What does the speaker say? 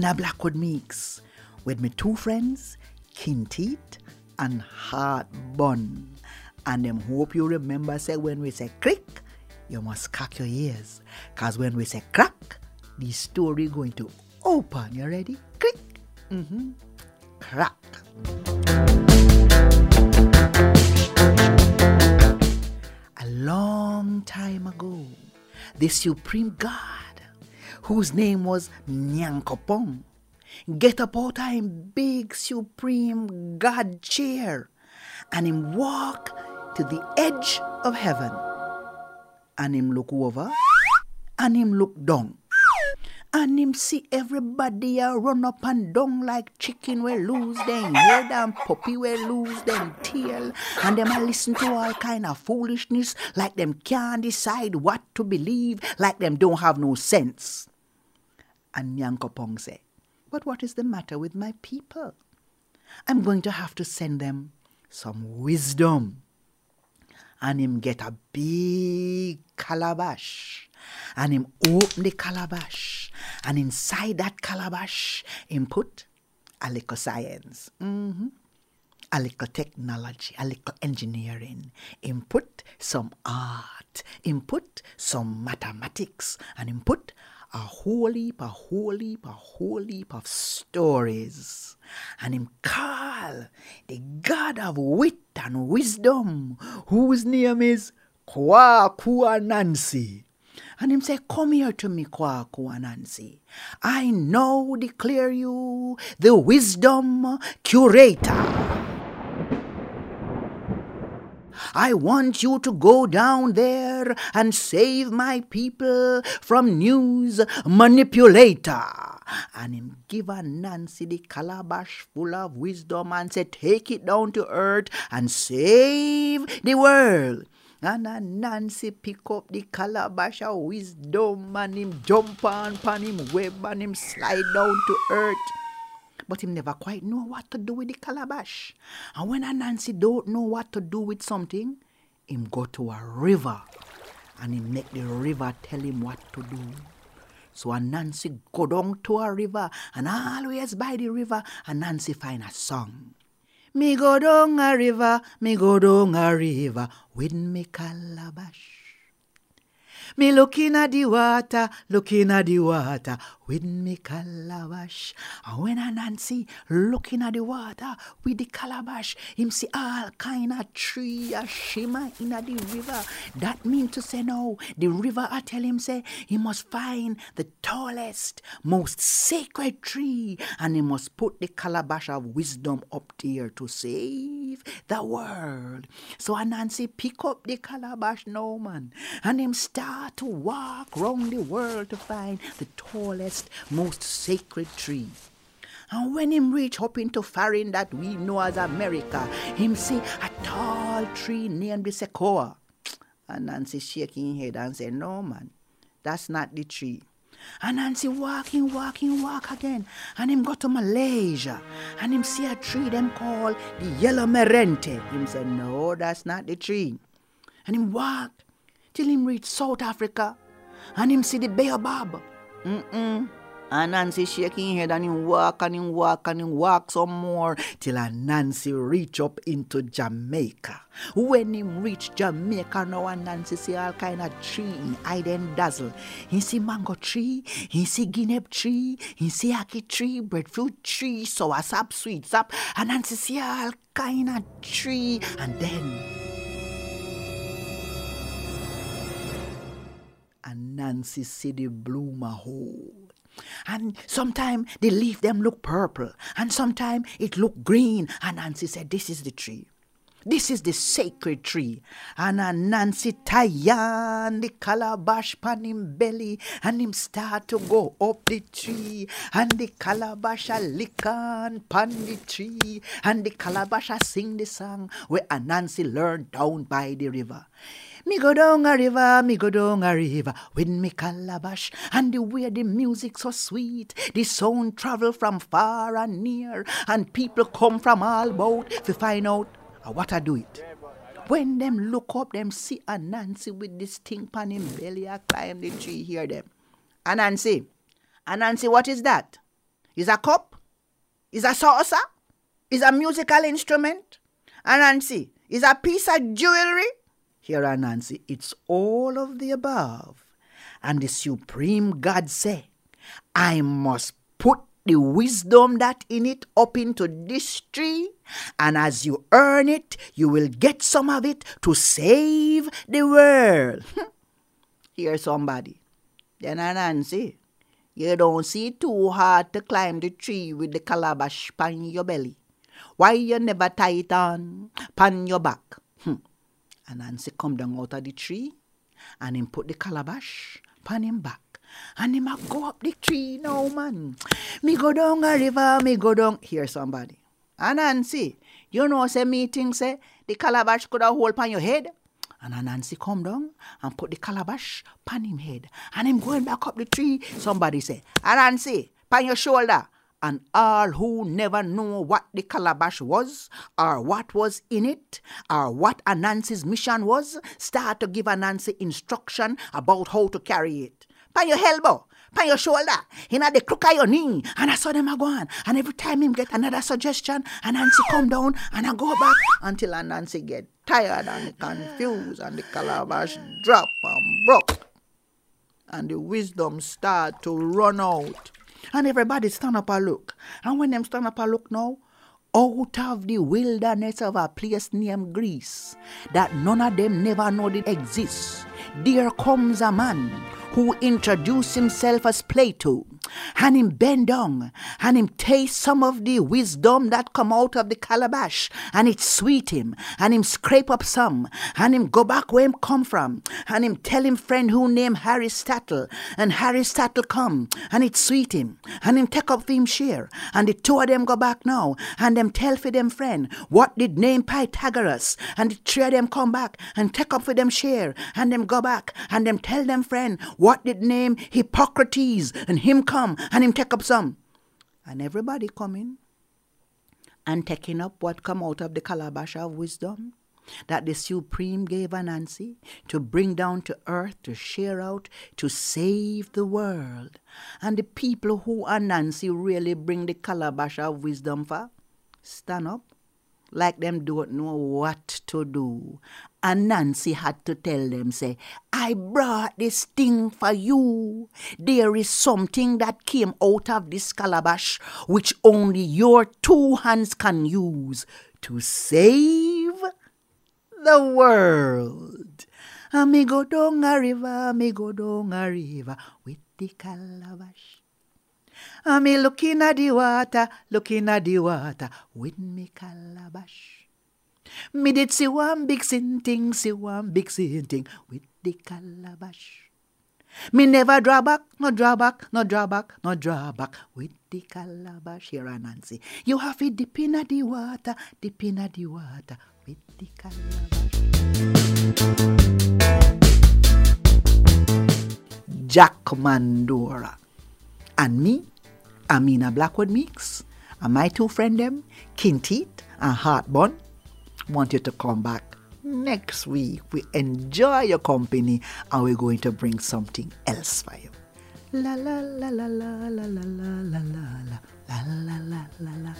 Amina Blackwood Meeks with my two friends, Kinteet and Heart Bun. And them hope you remember say when we say click, you must cock your ears. Cause when we say crack, the story going to open. You ready? Click. Mm-hmm. Crack. A long time ago, the supreme God, whose name was Nyankopong, get up out of him big supreme God chair and him walk to the edge of heaven. And him look over and him look down. And him see everybody a run up and down like chicken will lose them head and puppy will lose them tail. And them a listen to all kind of foolishness like them can't decide what to believe like them don't have no sense and Nyankopong say but what is the matter with my people? I'm going to have to send them some wisdom. And him get a big calabash. And him open the calabash. And inside that calabash him put a little science. Hmm a little technology a little engineering. Input some art. Input some mathematics. And him put a whole heap, a whole heap, a whole heap of stories. And him call the God of wit and wisdom, whose name is Kwaku Anansi. And him say, Come here to me, Kwaku Anansi. I now declare you the wisdom curator. I want you to go down there and save my people from news manipulator. And him give a Nancy the calabash full of wisdom and say, take it down to earth and save the world. And a Nancy pick up the calabash of wisdom and him jump on pan him web and him slide down to earth but him never quite know what to do with the calabash. And when a Nancy don't know what to do with something, him go to a river and he make the river tell him what to do. So a Nancy go down to a river and always by the river a Nancy find a song. Me go down a river, me go down a river with me calabash. Me looking at the water, looking at the water with me calabash. And when a Nancy looking at the water with the calabash, him see all kind of tree a shimmer in the river. That mean to say no, the river I tell him say he must find the tallest, most sacred tree, and he must put the calabash of wisdom up there to save the world. So a Nancy pick up the calabash no man, and him start to walk round the world to find the tallest, most sacred tree. And when him reach up into farin that we know as America, him see a tall tree named the sequoia. And Nancy shaking head and say, No man, that's not the tree. And Nancy walking, walking, walk again. And him go to Malaysia. And him see a tree them call the yellow meranti. Him say, No, that's not the tree. And him walk till him reach South Africa and him see the baobab. Mm-mm. And Nancy shaking head and him walk and him walk and him walk some more till a Nancy reach up into Jamaica. When him reach Jamaica now and Nancy see all kind of tree hide and dazzle. He see mango tree, he see guinea tree, he see ackee tree, breadfruit tree, soursop, sweet sap, and Nancy see all kind of tree and then and Nancy see the blue mahoe. And sometime the leaf them look purple, and sometime it look green. And Nancy said, "This is the tree. This is the sacred tree." And Nancy tie the calabash pan him belly, and him start to go up the tree, and the calabash a lick on pan the tree, and the calabash a sing the song where Nancy learned down by the river. Me go down a river, me go down a river with me calabash, and the way the music so sweet, the sound travel from far and near, and people come from all about to find out uh, what I do it. When them look up, them see a Nancy with this thing pan belly, I climb the tree, hear them. A Nancy, a Nancy, what is that? Is a cup? Is a saucer? Is a musical instrument? And Nancy, is a piece of jewelry? Here, Nancy, it's all of the above. And the supreme God say, I must put the wisdom that in it up into this tree, and as you earn it, you will get some of it to save the world. Hear somebody. Then Nancy, you don't see it too hard to climb the tree with the calabash pan your belly. Why you never tie it on pan your back? Hm. And Nancy come down out of the tree and him put the calabash pan him back. And him a go up the tree now, man. Me go down a river, me go down. Hear somebody. And Nancy, you know, say me think say the calabash could have hold pan your head. And Nancy come down and put the calabash pan him head. And him going back up the tree. Somebody say, ah, Nancy, pan your shoulder. And all who never know what the calabash was, or what was in it, or what Anansi's mission was, start to give Anansi instruction about how to carry it by your elbow, by your shoulder, in the crook of your knee. And I saw them a go on. And every time him get another suggestion, and Nancy come down and I go back until Nancy get tired and confused and the calabash drop and broke. And the wisdom start to run out. And everybody stand up and look. And when them stand up and look now, out of the wilderness of a place named Greece that none of them never know did exist, there comes a man who introduced himself as Plato, and him bend down, and him taste some of the wisdom that come out of the calabash, and it sweet him, and him scrape up some, and him go back where him come from, and him tell him friend who name Aristotle, and Aristotle come, and it sweet him, and him take up him share, and the two of them go back now, and them tell for them friend what did name Pythagoras, and the three of them come back and take up for them share, and them go back, and them tell them friend what did name Hippocrates, and him come and him take up some. And everybody coming and taking up what come out of the calabash of wisdom that the Supreme gave Anansi to bring down to earth, to share out, to save the world. And the people who Anansi really bring the calabash of wisdom for, stand up like them don't know what to do. And Nancy had to tell them, say, I brought this thing for you. There is something that came out of this calabash which only your two hands can use to save the world. Amigo down a river, amigo down a river with the calabash. And me looking at the water, looking at the water with me calabash. Me did see one big sin thing, see one big sin thing with the calabash. Me never draw back, no draw back, no draw back, no draw back with the calabash. Here, Nancy. You have to dip in the water, dip in the water with the calabash. Jack Mandora. And me, Amina Blackwood Meeks, and my two friend them, Kinteet and Heartbun, want you to come back next week. We enjoy your company and we're going to bring something else for you. La la la la la la la la la la la la la la la